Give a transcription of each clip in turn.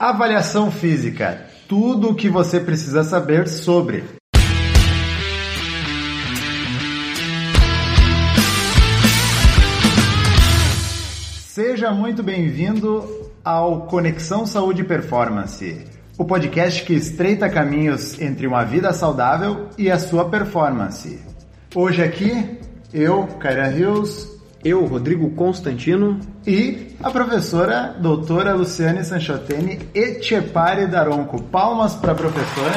Avaliação física. Tudo o que você precisa saber sobre. Seja muito bem-vindo ao Conexão Saúde e Performance, o podcast que estreita caminhos entre uma vida saudável e a sua performance. Hoje aqui, eu, Kaira Rios, eu, Rodrigo Constantino. E a professora doutora Luciane Sanchotene Etchepare Daronco. Palmas para a professora.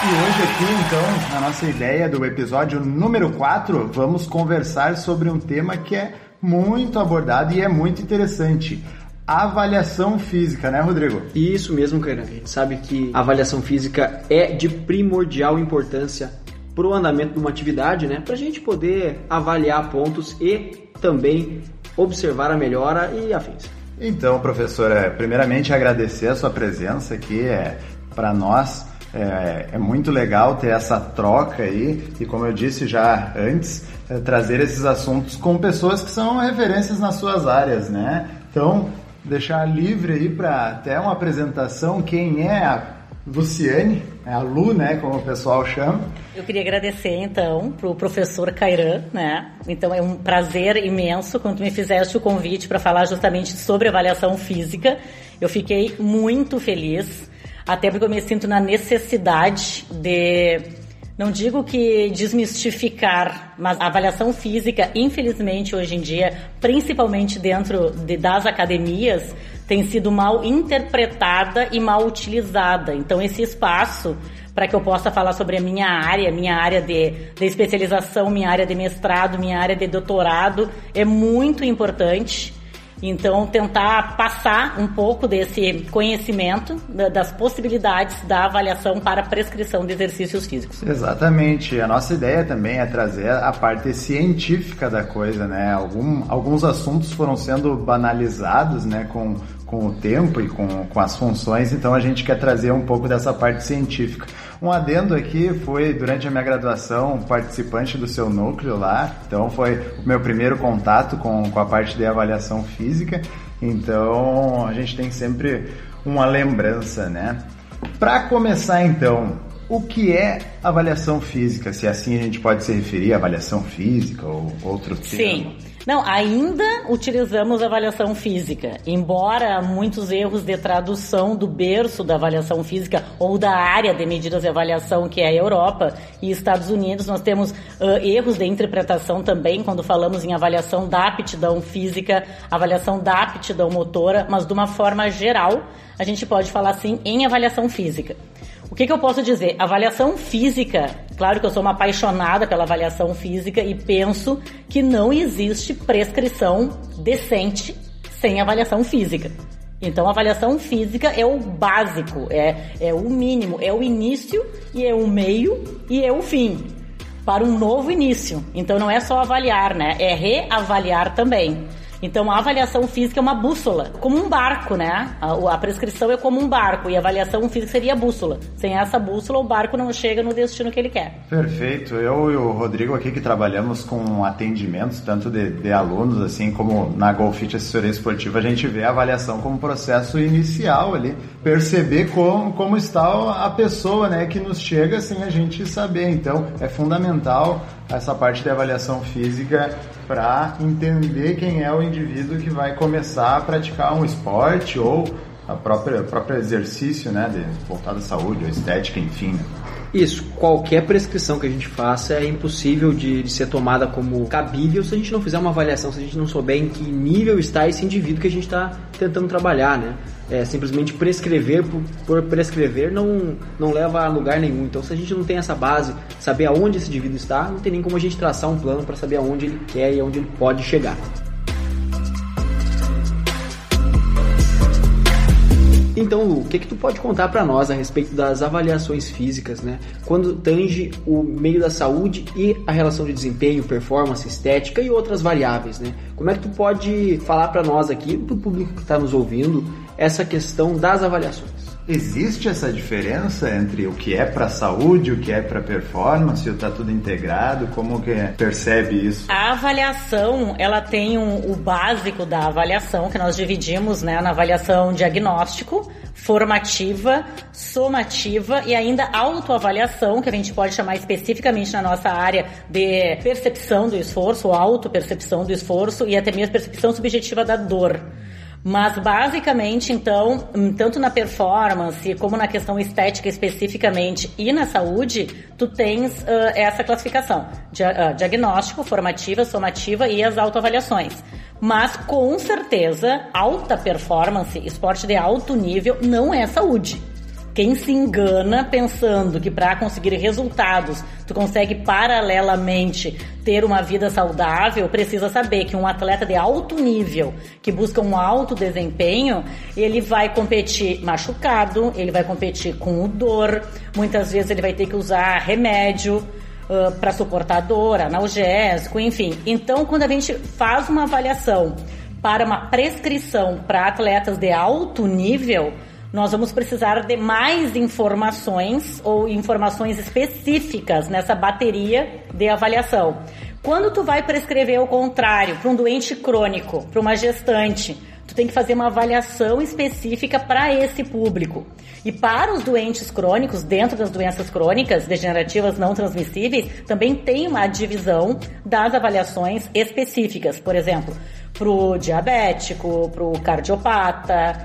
E hoje aqui, então, na nossa ideia do episódio número 4, vamos conversar sobre um tema que é muito abordado e é muito interessante. Avaliação física, né, Rodrigo? Isso mesmo, cara. A gente sabe que a avaliação física é de primordial importância para o andamento de uma atividade, né? Para a gente poder avaliar pontos e também observar a melhora e afins. Então, professora, primeiramente agradecer a sua presença aqui. É, para nós é, é, muito legal ter essa troca aí e, como eu disse já antes, é, trazer esses assuntos com pessoas que são referências nas suas áreas, né? Então, deixar livre aí para até uma apresentação quem é a Luciane, é a Lu, né, como o pessoal chama. Eu queria agradecer, então, para o professor Cairan, né? Então, é um prazer imenso quando me fizeste o convite para falar justamente sobre avaliação física. Eu fiquei muito feliz, até porque eu me sinto na necessidade de não digo que desmistificar, mas a avaliação física, infelizmente, hoje em dia, principalmente dentro de, das academias, tem sido mal interpretada e mal utilizada. Então, esse espaço para que eu possa falar sobre a minha área, minha área de, de especialização, minha área de mestrado, minha área de doutorado, é muito importante. Então, tentar passar um pouco desse conhecimento das possibilidades da avaliação para prescrição de exercícios físicos. Exatamente. A nossa ideia também é trazer a parte científica da coisa, né? Algum, alguns assuntos foram sendo banalizados, né, com com o tempo e com, com as funções, então a gente quer trazer um pouco dessa parte científica. Um adendo aqui foi durante a minha graduação participante do seu núcleo lá, então foi o meu primeiro contato com, com a parte de avaliação física, então a gente tem sempre uma lembrança, né? Para começar então, o que é avaliação física? Se assim a gente pode se referir à avaliação física ou outro termo? Sim. Não, ainda utilizamos avaliação física, embora muitos erros de tradução do berço da avaliação física ou da área de medidas de avaliação que é a Europa e Estados Unidos, nós temos uh, erros de interpretação também quando falamos em avaliação da aptidão física, avaliação da aptidão motora, mas de uma forma geral, a gente pode falar assim em avaliação física. O que, que, eu posso dizer? Avaliação física. Claro que eu sou uma apaixonada pela avaliação física e penso que não existe prescrição decente sem avaliação física. Então, a avaliação física é o básico, é, é o mínimo, é o início e é o meio e é o fim para um novo início. Então, não é só avaliar, né? É reavaliar também. Então a avaliação física é uma bússola, como um barco, né? A, a, prescrição é como um barco e a avaliação física seria a bússola. Sem essa bússola, o barco não chega no destino que ele quer. Perfeito. Eu e o Rodrigo aqui que trabalhamos com atendimentos, tanto de, de alunos, assim como na Golfit Assessoria Esportiva, a gente vê a avaliação como processo inicial ali, perceber como, como está a pessoa, né, que nos chega sem a gente saber. Então é fundamental essa parte de avaliação física para entender quem é o indivíduo que vai começar a praticar um esporte ou a própria próprio exercício, né, de, voltado à saúde, ou estética, enfim. Né? Isso, qualquer prescrição que a gente faça é impossível de, de, ser tomada como cabível se a gente não fizer uma avaliação, se a gente não souber em que nível está esse indivíduo que a gente está tentando trabalhar, né? É, simplesmente prescrever por, por, prescrever não, não leva a lugar nenhum. Então, se a gente não tem essa base, saber aonde esse indivíduo está, não tem nem como a gente traçar um plano para saber aonde ele quer e aonde ele pode chegar. Então, Lu, o que, que tu pode contar para nós a respeito das avaliações físicas, né? Quando tange o meio da saúde e a relação de desempenho, performance, estética e outras variáveis, né? Como é que tu pode falar para nós aqui, para o público que está nos ouvindo, essa questão das avaliações? Existe essa diferença entre o que é para saúde, o que é para performance, ou está tudo integrado? Como que percebe isso? A avaliação, ela tem um, o básico da avaliação que nós dividimos, né, na avaliação diagnóstico, formativa, somativa e ainda autoavaliação, que a gente pode chamar especificamente na nossa área de percepção do esforço, autopercepção do esforço e até mesmo percepção subjetiva da dor. Mas basicamente, então, tanto na performance como na questão estética especificamente e na saúde, tu tens uh, essa classificação: uh, diagnóstico, formativa, somativa e as autoavaliações. Mas com certeza, alta performance, esporte de alto nível, não é saúde. Quem se engana pensando que para conseguir resultados tu consegue paralelamente ter uma vida saudável, precisa saber que um atleta de alto nível, que busca um alto desempenho, ele vai competir machucado, ele vai competir com dor, muitas vezes ele vai ter que usar remédio, Uh, para suportar dor, analgésico, enfim. Então, quando a gente faz uma avaliação para uma prescrição para atletas de alto nível, nós vamos precisar de mais informações ou informações específicas nessa bateria de avaliação. Quando tu vai prescrever o contrário para um doente crônico, para uma gestante, tu tem que fazer uma avaliação específica para esse público. E para os doentes crônicos, dentro das doenças crônicas degenerativas não transmissíveis, também tem uma divisão das avaliações específicas. Por exemplo, para o diabético, para o cardiopata,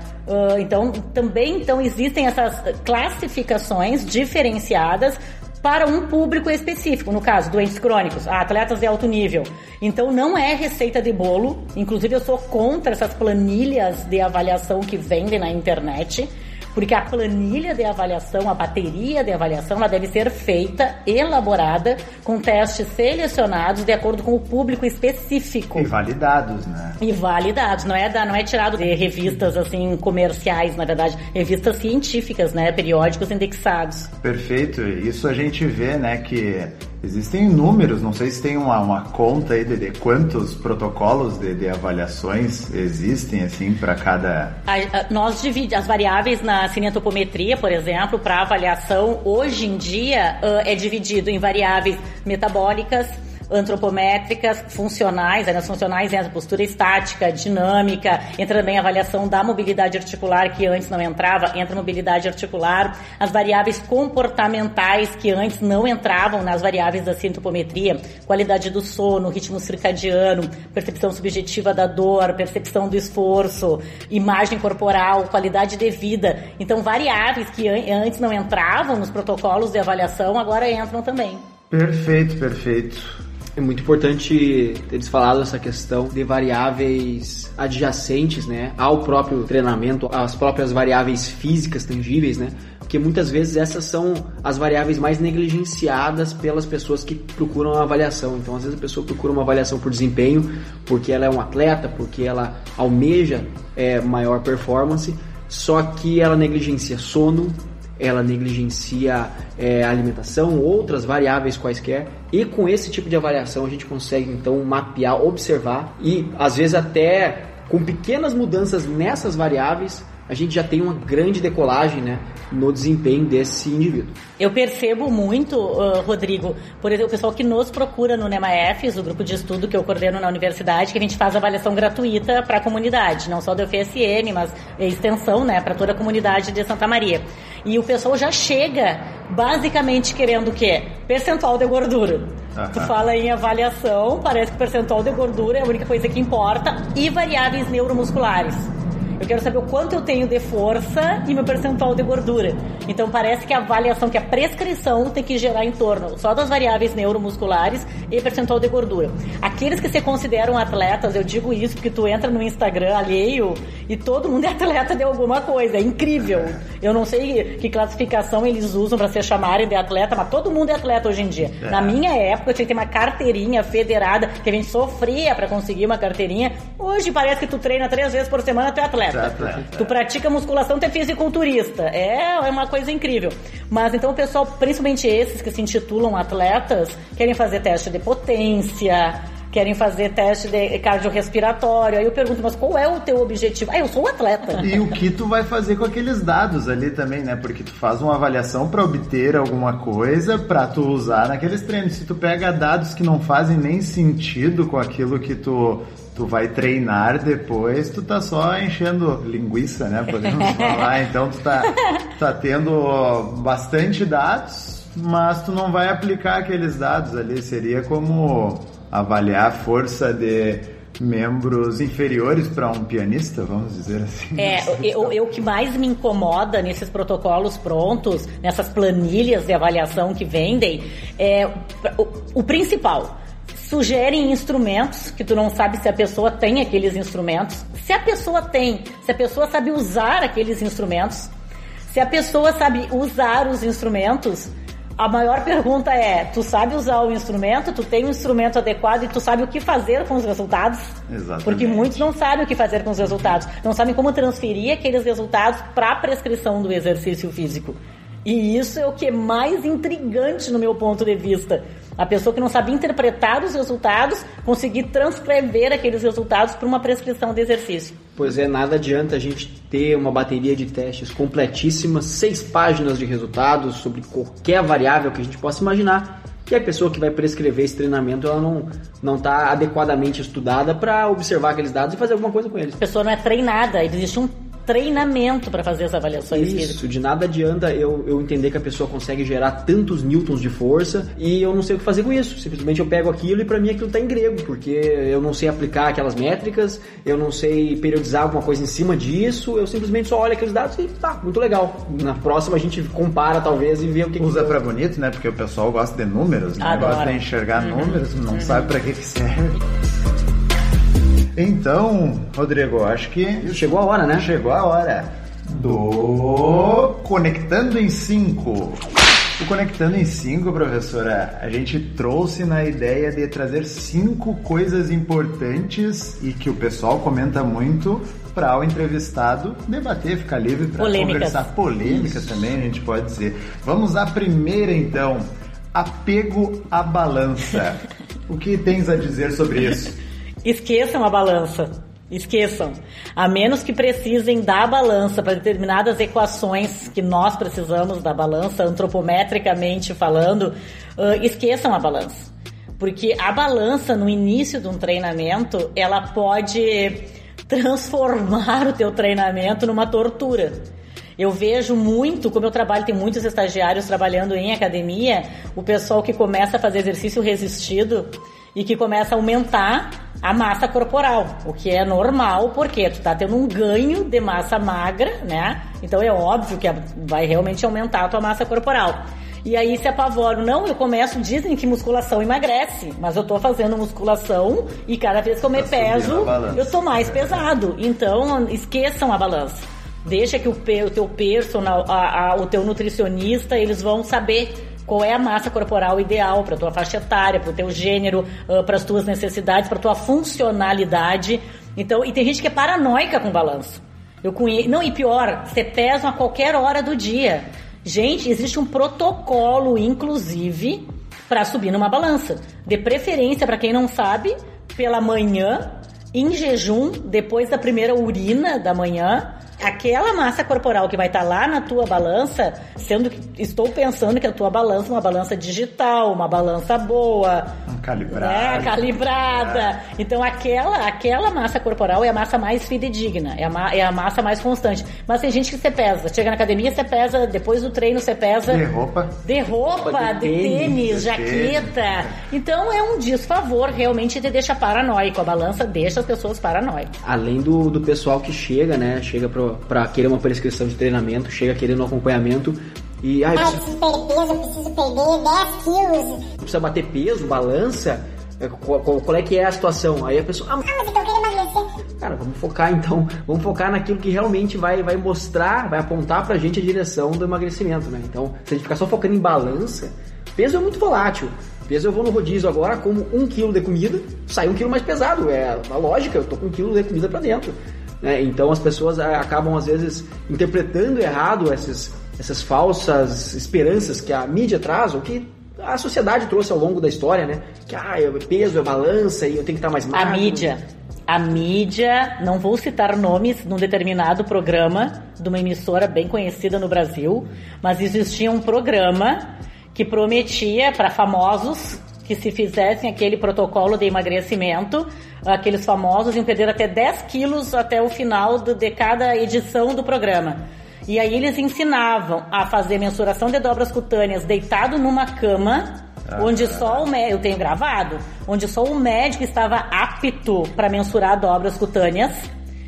então, também então existem essas classificações diferenciadas para um público específico, no caso, doentes crônicos, atletas de alto nível. Então não é receita de bolo, inclusive eu sou contra essas planilhas de avaliação que vendem na internet porque a planilha de avaliação, a bateria de avaliação, ela deve ser feita, elaborada, com testes selecionados de acordo com o público específico. E validados, né? E validados, não é, da, não é tirado de revistas assim comerciais, na verdade, revistas científicas, né, periódicos indexados. Perfeito, isso a gente vê, né, que Existem números, não sei se tem uma, uma conta aí de, de quantos protocolos de, de, avaliações existem, assim, para cada... A, a, nós dividimos as variáveis na cinetopometria, por exemplo, para avaliação, hoje em dia uh, é dividido em variáveis metabólicas, antropométricas, funcionais, aí nas funcionais entra postura estática, dinâmica, entra também a avaliação da mobilidade articular, que antes não entrava, entra mobilidade articular, as variáveis comportamentais, que antes não entravam nas variáveis da sintopometria, qualidade do sono, ritmo circadiano, percepção subjetiva da dor, percepção do esforço, imagem corporal, qualidade de vida. Então, variáveis que antes não entravam nos protocolos de avaliação, agora entram também. Perfeito, perfeito. É muito importante eles falado essa questão de variáveis adjacentes, né, ao próprio treinamento, às próprias variáveis físicas tangíveis, né? Porque muitas vezes essas são as variáveis mais negligenciadas pelas pessoas que procuram uma avaliação. Então, às vezes a pessoa procura uma avaliação por desempenho, porque ela é um atleta, porque ela almeja é, maior performance, só que ela negligencia sono, ela negligencia é, alimentação, outras variáveis quaisquer, e com esse tipo de avaliação a gente consegue então mapear, observar e às vezes até com pequenas mudanças nessas variáveis a gente já tem uma grande decolagem né, no desempenho desse indivíduo. Eu percebo muito, uh, Rodrigo, por exemplo, o pessoal que nos procura no NEMAEFs, o grupo de estudo que eu coordeno na universidade, que a gente faz avaliação gratuita para a comunidade, não só do FSM, mas extensão né, para toda a comunidade de Santa Maria. E o pessoal já chega basicamente querendo o quê? Percentual de gordura. Uhum. Tu fala em avaliação, parece que percentual de gordura é a única coisa que importa, e variáveis neuromusculares. Eu quero saber o quanto eu tenho de força e meu percentual de gordura. Então parece que a avaliação, que a prescrição tem que gerar em torno só das variáveis neuromusculares e percentual de gordura. Aqueles que se consideram atletas, eu digo isso porque tu entra no Instagram alheio e todo mundo é atleta de alguma coisa. É incrível. Eu não sei que classificação eles usam para se chamarem de atleta, mas todo mundo é atleta hoje em dia. É. Na minha época, eu tinha que ter uma carteirinha federada, que a gente sofria para conseguir uma carteirinha. Hoje parece que tu treina três vezes por semana, tu é atleta Tu pratica musculação, tu é fisiculturista. É, é uma coisa incrível. Mas então o pessoal, principalmente esses que se intitulam atletas, querem fazer teste de potência, querem fazer teste de cardiorrespiratório. Aí eu pergunto, mas qual é o teu objetivo? Ah, eu sou um atleta. E o que tu vai fazer com aqueles dados ali também, né? Porque tu faz uma avaliação para obter alguma coisa para tu usar naqueles treinos. Se tu pega dados que não fazem nem sentido com aquilo que tu tu vai treinar depois, tu tá só enchendo linguiça, né? Podemos falar. Então tu tá, tá tendo bastante dados, mas tu não vai aplicar aqueles dados ali. Seria como avaliar a força de membros inferiores para um pianista, vamos dizer assim. É, o, o que mais me incomoda nesses protocolos prontos, nessas planilhas de avaliação que vendem, é o, o principal sugerem instrumentos que tu não sabe se a pessoa tem aqueles instrumentos. Se a pessoa tem, se a pessoa sabe usar aqueles instrumentos, se a pessoa sabe usar os instrumentos, a maior pergunta é: tu sabe usar o instrumento, tu tem um instrumento adequado e tu sabe o que fazer com os resultados? Exatamente. Porque muitos não sabem o que fazer com os resultados, não sabem como transferir aqueles resultados para a prescrição do exercício físico. E isso é o que é mais intrigante no meu ponto de vista. A pessoa que não sabe interpretar os resultados, conseguir transcrever aqueles resultados para uma prescrição de exercício. Pois é, nada adianta a gente ter uma bateria de testes completíssima, seis páginas de resultados sobre qualquer variável que a gente possa imaginar, que a pessoa que vai prescrever esse treinamento ela não não está adequadamente estudada para observar aqueles dados e fazer alguma coisa com eles. A pessoa não é treinada, existe um treinamento para fazer as avaliações Isso, físicas. de nada adianta eu, eu entender que a pessoa consegue gerar tantos newtons de força e eu não sei o que fazer com isso. Simplesmente eu pego aquilo e para mim aquilo está em grego, porque eu não sei aplicar aquelas métricas, eu não sei periodizar alguma coisa em cima disso, eu simplesmente só olho aqueles dados e tá, muito legal. Na próxima a gente compara talvez e vê o que Usa que... para bonito, né? Porque o pessoal gosta de números, né? Gosta de enxergar números, não sabe para que que serve. Então, Rodrigo, acho que Chegou a hora, né? chegou a hora do Conectando em 5. O Conectando em 5, professora, a gente trouxe na ideia de trazer cinco coisas importantes e que o pessoal comenta muito para o entrevistado debater, ficar livre para conversar. Polêmica também, a gente pode dizer. Vamos à primeira então. Apego à balança. o que tens a dizer sobre isso? Esqueçam a balança. Esqueçam. A menos que precisem da balança para determinadas equações que nós precisamos da balança, antropometricamente falando, ah, esqueçam a balança. Porque a balança, no início de um treinamento, ela pode transformar o teu treinamento numa tortura. Eu vejo muito, como eu trabalho, tem muitos estagiários trabalhando em academia, o pessoal que começa a fazer exercício resistido e que começa a aumentar a massa corporal, o que é normal, porque tu tá tendo um ganho de massa magra, né? Então é óbvio que vai realmente aumentar a tua massa corporal. E aí se apavoram, não, eu começo, dizem que musculação emagrece, mas eu tô fazendo musculação e cada vez que eu me Tá peso, eu tô mais pesado. Então esqueçam a balança. Deixa que o, o teu personal, a- a- o teu nutricionista, eles vão saber qual é a massa corporal ideal para tua faixa etária, para o teu gênero, para as tuas necessidades, para tua funcionalidade. Então, e tem gente que é paranoica com balanço. Eu conheço, não, e pior, você pesa a qualquer hora do dia. Gente, existe um protocolo, inclusive, para subir numa balança. De preferência, para quem não sabe, pela manhã, em jejum, depois da primeira urina da manhã, aquela massa corporal que vai estar lá na tua balança, sendo que estou pensando que a tua balança é uma balança digital, uma balança boa, Calibrado. é, calibrada. Então aquela, aquela massa corporal é a massa mais fidedigna, é a, ma- é a massa mais constante. Mas tem gente que você pesa, chega na academia, você pesa, depois do treino você pesa De roupa. de roupa, De de tênis, tênis, de jaqueta. Então é um desfavor, realmente te deixa paranoico. A balança deixa as pessoas paranoicas. Além do, do pessoal que chega, né? Chega pra, pra querer uma prescrição de treinamento, chega querendo um acompanhamento e. Ai, Ah, eu preciso, preciso perder peso, eu preciso perder 10 quilos. precisa bater peso, balança. é, Qual, qual- qual é que é a situação? Aí a pessoa. Ah, Ah, mas então eu quero emagrecer. Cara, vamos focar então, vamos focar naquilo que realmente vai, vai mostrar, vai apontar pra gente a direção do emagrecimento, né? Então, se a gente ficar só focando em balança, peso é muito volátil. Peso eu vou no rodízio agora, como um quilo de comida, sai um quilo mais pesado. É a lógica, eu tô com um quilo de comida pra dentro. né? Então as pessoas acabam às vezes interpretando errado essas, essas falsas esperanças que a mídia traz, ou que a sociedade trouxe ao longo da história, né? Que ah, é peso, é balança e eu tenho que estar mais magro. A mídia. A mídia, não vou citar nomes num determinado programa de uma emissora bem conhecida no Brasil, mas existia um programa que prometia para famosos que se fizessem aquele protocolo de emagrecimento, aqueles famosos iam perder até 10 quilos até o final de cada edição do programa. E aí eles ensinavam a fazer mensuração de dobras cutâneas deitado numa cama, ah, onde só o médico, eu tenho gravado, onde só o médico estava apto para mensurar dobras cutâneas.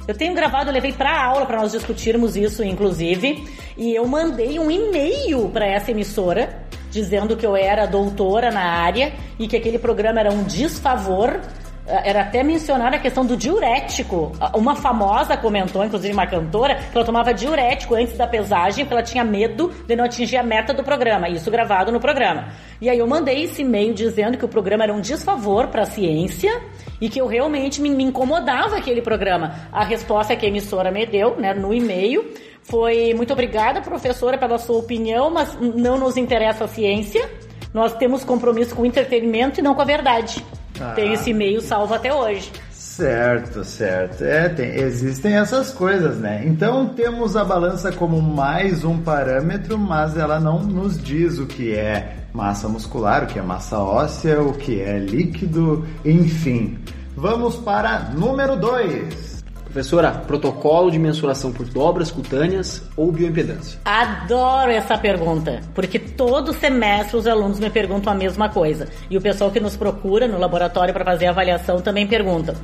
Eu tenho gravado, eu levei para aula para nós discutirmos isso, inclusive, e eu mandei um e-mail para essa emissora dizendo que eu era doutora na área e que aquele programa era um desfavor era até mencionar a questão do diurético. Uma famosa comentou, inclusive uma cantora, que ela tomava diurético antes da pesagem porque ela tinha medo de não atingir a meta do programa. Isso gravado no programa. E aí eu mandei esse e-mail dizendo que o programa era um desfavor para a ciência e que eu realmente me, incomodava aquele programa. A resposta que a emissora me deu, né, no e-mail, foi muito obrigada, professora, pela sua opinião, mas não nos interessa a ciência. Nós temos compromisso com o entretenimento e não com a verdade. Ah. Tem esse e-mail salvo até hoje. Certo, certo. É, tem, existem essas coisas, né? Então temos a balança como mais um parâmetro, mas ela não nos diz o que é massa muscular, o que é massa óssea, o que é líquido, enfim. Vamos para número 2. Professora, protocolo de mensuração por dobras cutâneas ou bioimpedância? Adoro essa pergunta, porque todo semestre os alunos me perguntam a mesma coisa. E o pessoal que nos procura no laboratório para fazer a avaliação também pergunta.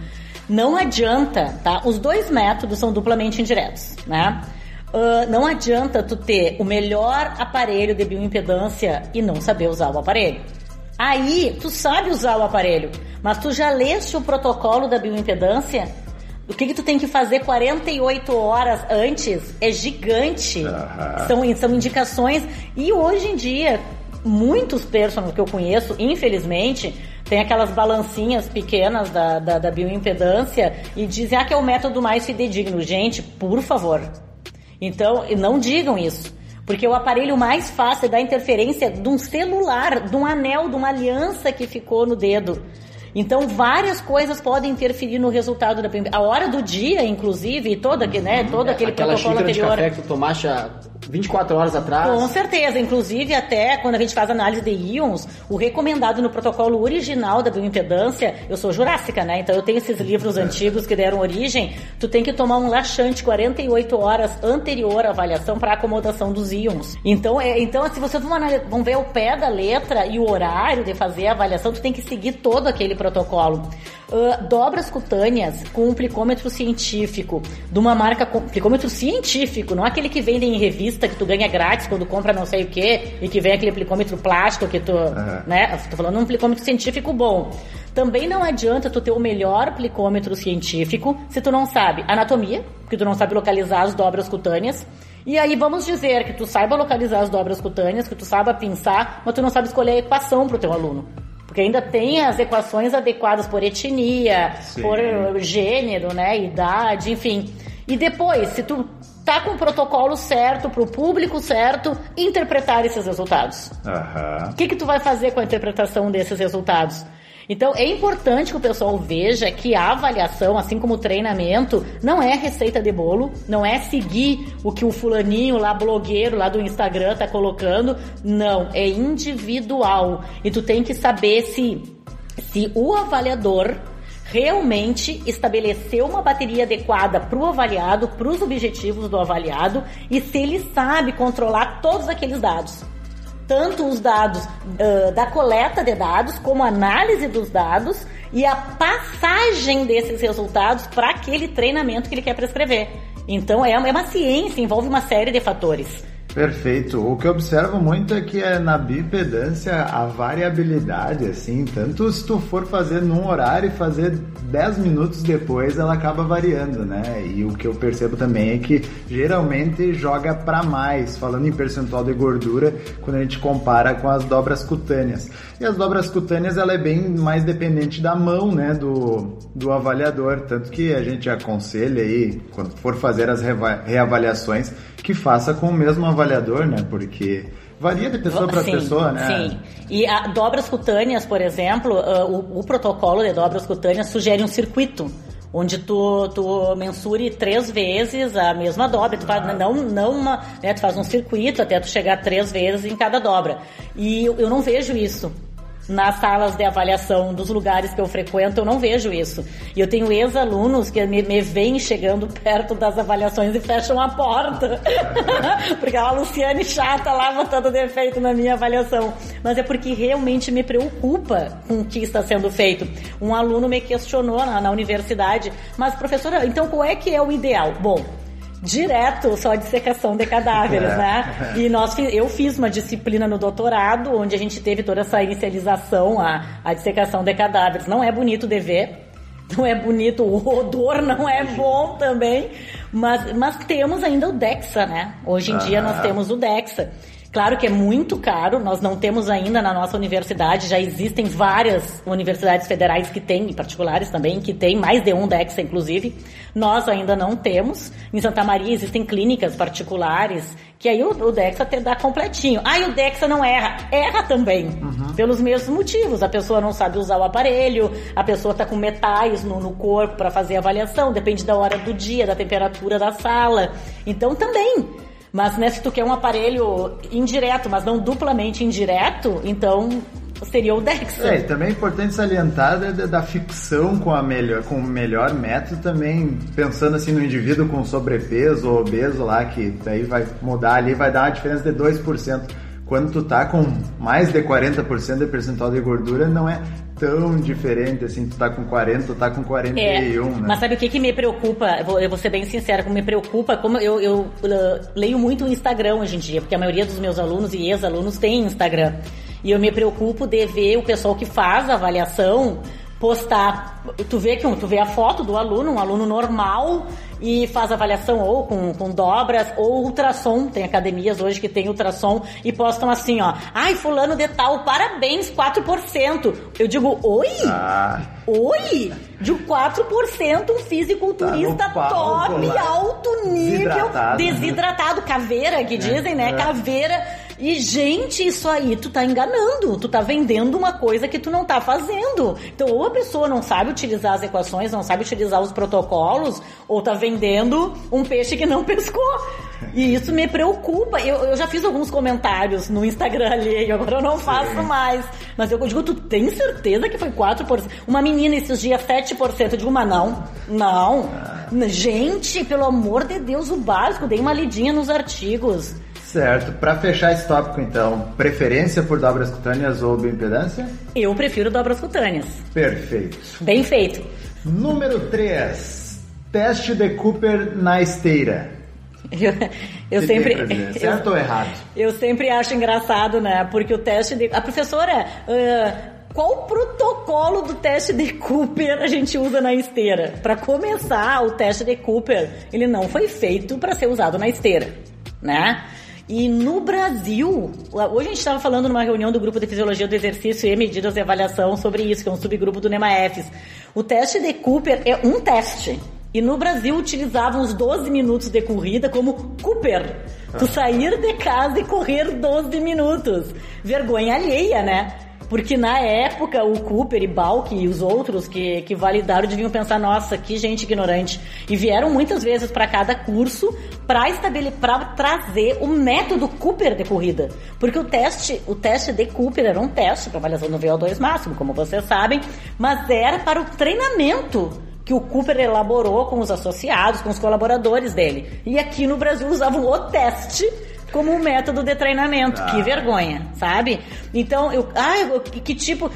Não adianta, tá? Os dois métodos são duplamente indiretos, né? Uh, não adianta tu ter o melhor aparelho de bioimpedância e não saber usar o aparelho. Aí, tu sabe usar o aparelho, mas tu já leste o protocolo da bioimpedância? O que, que tu tem que fazer 48 horas antes é gigante. Uhum. São, são indicações. E hoje em dia, muitos personagens que eu conheço, infelizmente, tem aquelas balancinhas pequenas da, da, da bioimpedância e dizem ah, que é o método mais fidedigno. Gente, por favor. Então, não digam isso. Porque o aparelho mais fácil é dar interferência de um celular, de um anel, de uma aliança que ficou no dedo. Então, várias coisas podem interferir no resultado da A hora do dia, inclusive, e todo, né, todo aquele Aquela protocolo anterior. De café que tu tomaste 24 horas atrás. Com certeza, inclusive até quando a gente faz análise de íons, o recomendado no protocolo original da bioimpedância, eu sou jurássica, né? Então eu tenho esses livros antigos que deram origem, tu tem que tomar um laxante 48 horas anterior à avaliação para acomodação dos íons. Então, é, então se você vão ver o pé da letra e o horário de fazer a avaliação, tu tem que seguir todo aquele protocolo. Uh, dobras cutâneas com um plicômetro científico, de uma marca com plicômetro científico, não aquele que vendem em revista que tu ganha grátis quando compra não sei o que e que vem aquele plicômetro plástico que tu, uhum. né? Tô falando um plicômetro científico bom. Também não adianta tu ter o melhor plicômetro científico se tu não sabe anatomia, porque tu não sabe localizar as dobras cutâneas. E aí vamos dizer que tu saiba localizar as dobras cutâneas, que tu saiba pensar, mas tu não sabe escolher a equação para o teu aluno. Porque ainda tem as equações adequadas por etnia, Sim. por gênero, né, idade, enfim. E depois, se tu tá com o protocolo certo, para o público certo, interpretar esses resultados. O uhum. que que tu vai fazer com a interpretação desses resultados? Então é importante que o pessoal veja que a avaliação, assim como o treinamento, não é receita de bolo, não é seguir o que o fulaninho lá, blogueiro lá do Instagram tá colocando, não, é individual. E tu tem que saber se, se o avaliador realmente estabeleceu uma bateria adequada para o avaliado, para os objetivos do avaliado e se ele sabe controlar todos aqueles dados tanto os dados uh, da coleta de dados, como a análise dos dados e a passagem desses resultados para aquele treinamento que ele quer prescrever. Então é uma, é uma ciência, envolve uma série de fatores. Perfeito. O que eu observo muito é que é na bipedância a variabilidade, assim, tanto se tu for fazer num horário e fazer 10 minutos depois, ela acaba variando, né? E o que eu percebo também é que geralmente joga para mais, falando em percentual de gordura, quando a gente compara com as dobras cutâneas. E as dobras cutâneas, ela é bem mais dependente da mão, né, do, do avaliador, tanto que a gente aconselha aí, quando for fazer as reavaliações, que faça com o mesmo avaliador, né? Porque Varia de pessoa para pessoa, né? Sim. E a, dobras cutâneas, por exemplo, uh, o, o protocolo de dobras cutâneas sugere um circuito onde tu, tu mensure três vezes a mesma dobra. Tu faz, não, não uma, né, tu faz um circuito até tu chegar três vezes em cada dobra. E eu, eu não vejo isso nas salas de avaliação dos lugares que eu frequento, eu não vejo isso. E eu tenho ex-alunos que me, me veem chegando perto das avaliações e fecham a porta. porque a Luciane chata lá botando defeito na minha avaliação. Mas é porque realmente me preocupa com o que está sendo feito. Um aluno me questionou na, na universidade, mas professora, então qual é que é o ideal? Bom, direto só dissecação de cadáveres, É. né? E nós, eu fiz uma disciplina no doutorado, onde a gente teve toda essa inicialização, a, a dissecação de cadáveres. Não é bonito de ver, não é bonito, o odor não é bom também, mas, mas temos ainda o DEXA, né? Hoje em dia nós Ah. temos o DEXA. Claro que é muito caro, nós não temos ainda na nossa universidade, já existem várias universidades federais que têm, e particulares também, que têm mais de um DEXA, inclusive. Nós ainda não temos. Em Santa Maria existem clínicas particulares, que aí o, o DEXA te dá completinho. Ah, e o DEXA não erra. Erra também, pelos mesmos motivos. A pessoa não sabe usar o aparelho, a pessoa está com metais no, no corpo para fazer avaliação, depende da hora do dia, da temperatura da sala. Então também mas né, se tu quer um aparelho indireto, mas não duplamente indireto, então seria o Dexa. É, e também é importante salientar da, da- da ficção com, a melhor, com o melhor método também, pensando assim no indivíduo com sobrepeso ou obeso lá, que daí vai mudar ali, vai dar uma diferença de 2%. Quando tu tá com mais de 40% de percentual de gordura, não é tão diferente assim, tu tá com 40, tu tá com 41, É, né? mas sabe o que, que me preocupa? Eu vou, eu vou ser bem sincera, como me preocupa, como eu, eu, uh, leio muito o Instagram hoje em dia, porque a maioria dos meus alunos e ex-alunos tem Instagram. E eu me preocupo de ver o pessoal que faz a avaliação postar. Tu vê que tu vê a foto do aluno, um aluno normal, e faz avaliação ou com, com dobras ou ultrassom. Tem academias hoje que tem ultrassom e postam assim, ó. Ai, fulano de tal, parabéns, 4%. Eu digo, oi? Ah, Oi! De 4% um fisiculturista Tá top, lá. alto nível, Desidratado. desidratado, caveira que dizem, né? é. Caveira. E, gente, isso aí tu tá enganando. Tu tá vendendo uma coisa que tu não tá fazendo. Então, ou a pessoa não sabe utilizar as equações, não sabe utilizar os protocolos, ou tá vendendo um peixe que não pescou. E isso me preocupa. Eu, eu já fiz alguns comentários no Instagram alheio, agora eu não faço mais. Mas eu digo, tu tem certeza que foi 4%? Uma menina esses dias, 7%. Eu digo, mas não, não. Gente, pelo amor de Deus, o básico, dei uma lidinha nos artigos. Certo. Pra fechar esse tópico então, preferência por dobras cutâneas ou bioimpedância? Eu prefiro dobras cutâneas. Perfeito. Bem feito. Número 3. Teste de Cooper na esteira. Eu, eu sempre. dizer, eu- certo ou errado? Eu sempre acho engraçado, né? Porque o teste de. A professora, ah, qual o protocolo do teste de Cooper a gente usa na esteira? Para começar, o teste de Cooper, ele não foi feito para ser usado na esteira, né? E no Brasil, hoje a gente estava falando numa reunião do grupo de fisiologia do exercício e medidas de avaliação sobre isso, que é um subgrupo do NEMAEFS. O teste de Cooper é um teste. E no Brasil utilizavam os 12 minutos de corrida como Cooper. Tu sair de casa e correr 12 minutos. Vergonha alheia, né? Porque na época o Cooper e Balk e os outros que, que validaram deviam pensar, nossa, que gente ignorante. E vieram muitas vezes para cada curso para estabelecer, para trazer o método Cooper de corrida. Porque o teste, o teste de Cooper era um teste para avaliação do VO2 máximo, como vocês sabem, mas era para o treinamento que o Cooper elaborou com os associados, com os colaboradores dele. E aqui no Brasil usavam o teste como um método de treinamento. Que vergonha, sabe? Então, eu. Ah, eu- que, tipo.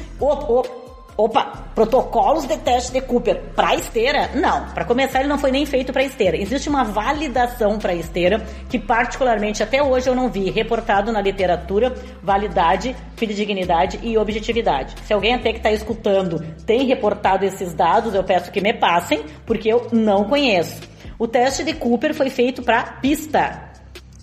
Opa, protocolos de teste de Cooper para esteira? Não, para começar ele não foi nem feito para esteira. Existe uma validação para esteira que particularmente até hoje eu não vi reportado na literatura validade, fidedignidade e objetividade. Se alguém até que está escutando tem reportado esses dados, eu peço que me passem, porque eu não conheço. O teste de Cooper foi feito para pista.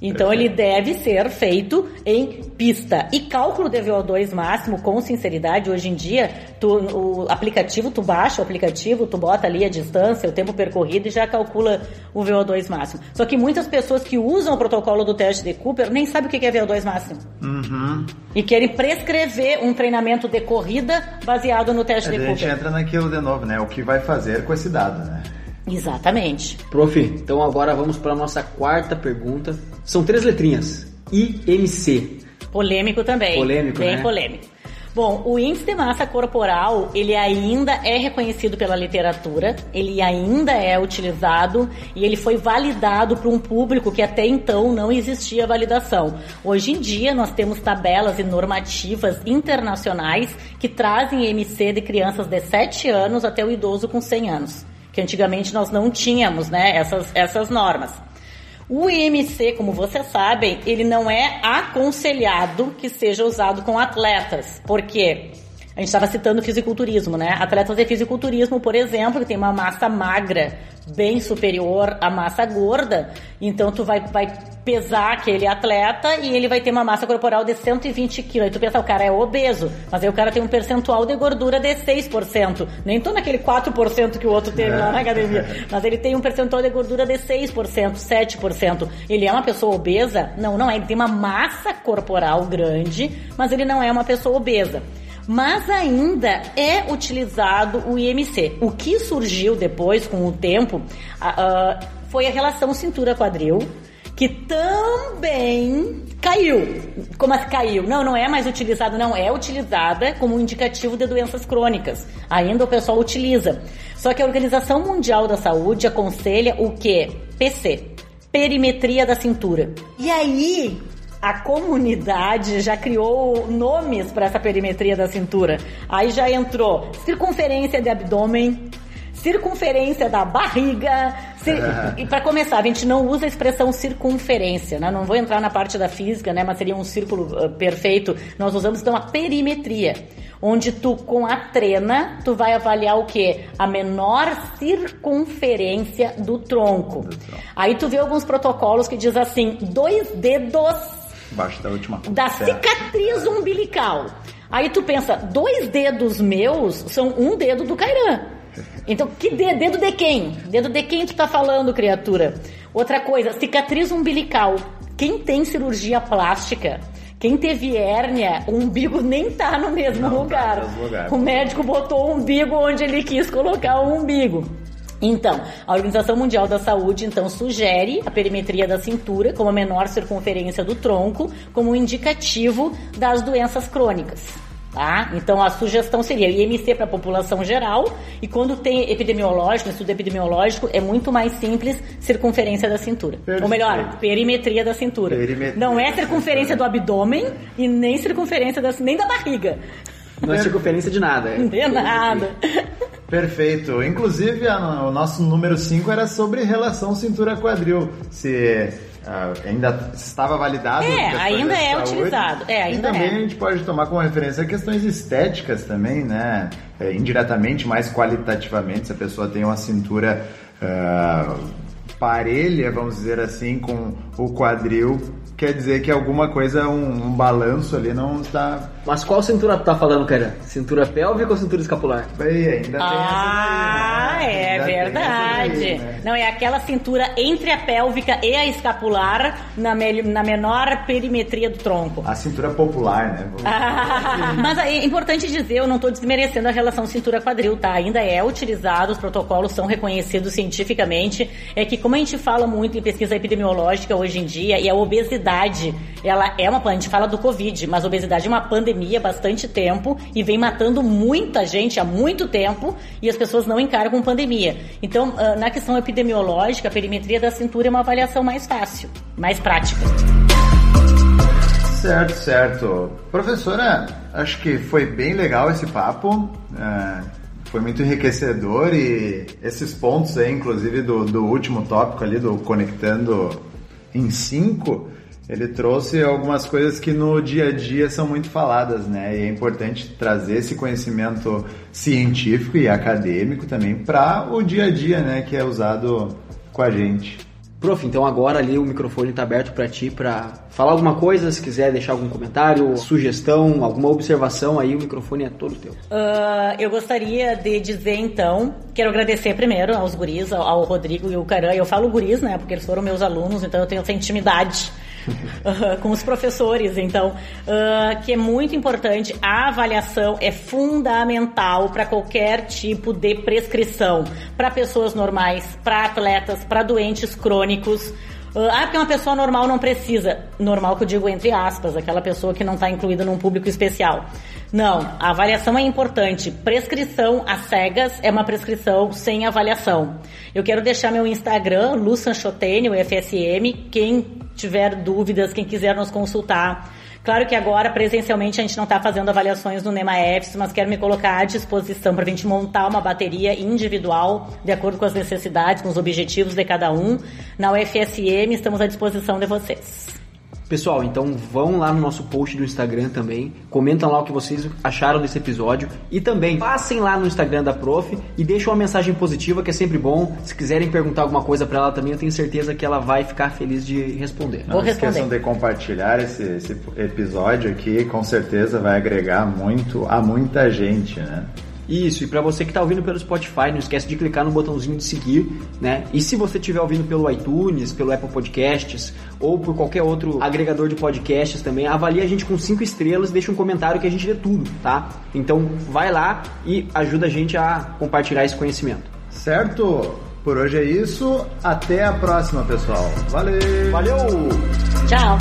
Então ele deve ser feito em pista. E cálculo de VO2 máximo, com sinceridade, hoje em dia, tu, o aplicativo, tu baixa o aplicativo, tu bota ali a distância, o tempo percorrido e já calcula o VO2 máximo. Só que muitas pessoas que usam o protocolo do teste de Cooper nem sabem o que é VO2 máximo. Uhum. E querem prescrever um treinamento de corrida baseado no teste A de gente Cooper. entra naquilo de novo, né? O que vai fazer com esse dado, né? Exatamente. Prof, então agora vamos para a nossa quarta pergunta. São três letrinhas. IMC. Polêmico também. Polêmico, Bem né? polêmico. Bom, o índice de massa corporal, ele ainda é reconhecido pela literatura, ele ainda é utilizado e ele foi validado para um público que até então não existia validação. Hoje em dia nós temos tabelas e normativas internacionais que trazem IMC de crianças de 7 anos até o idoso com 100 anos, que antigamente nós não tínhamos, né, essas, essas normas. O IMC, como vocês sabem, ele não é aconselhado que seja usado com atletas. Por quê? A gente estava citando fisiculturismo, né? Atletas de fisiculturismo, por exemplo, que tem uma massa magra bem superior à massa gorda, então tu vai, vai pesar aquele atleta e ele vai ter uma massa corporal de 120 quilos. Aí tu pensa, o cara é obeso, mas aí o cara tem um percentual de gordura de 6%. Nem tô naquele 4% que o outro teve lá na academia, mas ele tem um percentual de gordura de 6%, 7%. Ele é uma pessoa obesa? Não, não é. Ele tem uma massa corporal grande, mas ele não é uma pessoa obesa mas ainda é utilizado o IMC. O que surgiu depois, com o tempo, ah, foi a relação cintura-quadril, que também caiu. Como assim caiu? Não, não é mais utilizado, não. É utilizada como indicativo de doenças crônicas. Ainda o pessoal utiliza. Só que a Organização Mundial da Saúde aconselha o que? PC. Perimetria da cintura. E aí, a comunidade já criou nomes para essa perimetria da cintura. Aí já entrou circunferência de abdômen, circunferência da barriga. cir- E para começar, a gente não usa a expressão circunferência, né? Não vou entrar na parte da física, né? Mas seria um círculo ah, perfeito. Nós usamos então a perimetria, onde tu com a trena tu vai avaliar o que? A menor circunferência do tronco. Aí tu vê alguns protocolos que diz assim, dois dedos Embaixo da última da cicatriz umbilical. Aí tu pensa, dois dedos meus são um dedo do Cairan. Então, que de- dedo de quem? Dedo de quem tu tá falando, criatura? Outra coisa, cicatriz umbilical. Quem tem cirurgia plástica, quem teve hérnia, o umbigo nem tá no mesmo Não tá lugar. no mesmo lugar. O médico botou o umbigo onde ele quis colocar o umbigo. Então, a Organização Mundial da Saúde então sugere a perimetria da cintura como a menor circunferência do tronco como um indicativo das doenças crônicas. Tá? Então a sugestão seria IMC para a população geral e quando tem epidemiológico, estudo epidemiológico, é muito mais simples circunferência da cintura. Perfeito. Ou melhor, perimetria da cintura. Perimetria Não é circunferência do abdômen e nem circunferência da, nem da barriga. Não é circunferência de nada. É. É nada. Perfeito. Inclusive, a- o nosso número 5 era sobre relação cintura-quadril. Se ah, ainda estava validado. É, ainda é saúde. utilizado. É, ainda e também é. a gente pode tomar como referência questões estéticas também, né? É, indiretamente, mais qualitativamente, se a pessoa tem uma cintura ah, parelha, vamos dizer assim, com o quadril, quer dizer que alguma coisa, um, um balanço ali não está... Mas qual cintura tu tá falando, cara? Cintura pélvica ou cintura escapular? Bem, ainda tem Ah, essa daí, né? é verdade. daí, né? Não, é aquela cintura entre a pélvica e a escapular na, me- na menor perimetria do tronco. A cintura popular, né? Ah, Mas é importante dizer, eu não estou desmerecendo a relação cintura-quadril, tá? Ainda é utilizado, os protocolos são reconhecidos cientificamente. É que como a gente fala muito em pesquisa epidemiológica hoje em dia, e a obesidade, ela é uma... A gente fala do Covid, mas a obesidade é uma pandemia há bastante tempo e vem matando muita gente há muito tempo e as pessoas não encaram como pandemia. Então, ah, na questão epidemiológica, a perimetria da cintura é uma avaliação mais fácil, mais prática. Certo, certo. Professora, acho que foi bem legal esse papo. é, foi muito enriquecedor e esses pontos aí, inclusive do, do último tópico ali, do Conectando em 5, ele trouxe algumas coisas que no dia a dia são muito faladas, né? E é importante trazer esse conhecimento científico e acadêmico também para o dia a dia, né? Que é usado com a gente. Prof, então agora ali o microfone está aberto para ti para falar alguma coisa, se quiser deixar algum comentário, sugestão, alguma observação, aí o microfone é todo teu. Uh, eu gostaria de dizer então, quero agradecer primeiro aos guris, ao, ao Rodrigo e o Caran. Eu falo guris, né, porque eles foram meus alunos, então eu tenho essa intimidade com os professores. Então, uh, que é muito importante, a avaliação é fundamental para qualquer tipo de prescrição, para pessoas normais, para atletas, para doentes crônicos. Ah, porque uma pessoa normal não precisa. Normal que eu digo entre aspas, aquela pessoa que não está incluída num público especial. Não, a avaliação é importante. Prescrição às cegas é uma prescrição sem avaliação. Eu quero deixar meu Instagram, Lu Sanchotene, o FSM. Quem tiver dúvidas, quem quiser nos consultar. Claro que agora, presencialmente, a gente não está fazendo avaliações no NEMA-EFS, mas quero me colocar à disposição para a gente montar uma bateria individual, de acordo com as necessidades, com os objetivos de cada um. Na UFSM, estamos à disposição de vocês. Pessoal, então vão lá no nosso post do Instagram também, comentam lá o que vocês acharam desse episódio e também passem lá no Instagram da Prof e deixem uma mensagem positiva que é sempre bom. Se quiserem perguntar alguma coisa para ela também, eu tenho certeza que ela vai ficar feliz de responder. Não Vou esqueçam de compartilhar esse, esse episódio aqui, com certeza vai agregar muito a muita gente, né? Isso, e para você que está ouvindo pelo Spotify, não esquece de clicar no botãozinho de seguir, né? E se você estiver ouvindo pelo iTunes, pelo Apple Podcasts ou por qualquer outro agregador de podcasts também, avalie a gente com cinco estrelas e deixa um comentário que a gente lê tudo, tá? Então vai lá e ajuda a gente a compartilhar esse conhecimento. Certo? Por hoje é isso. Até a próxima, pessoal. Valeu! Valeu! Tchau!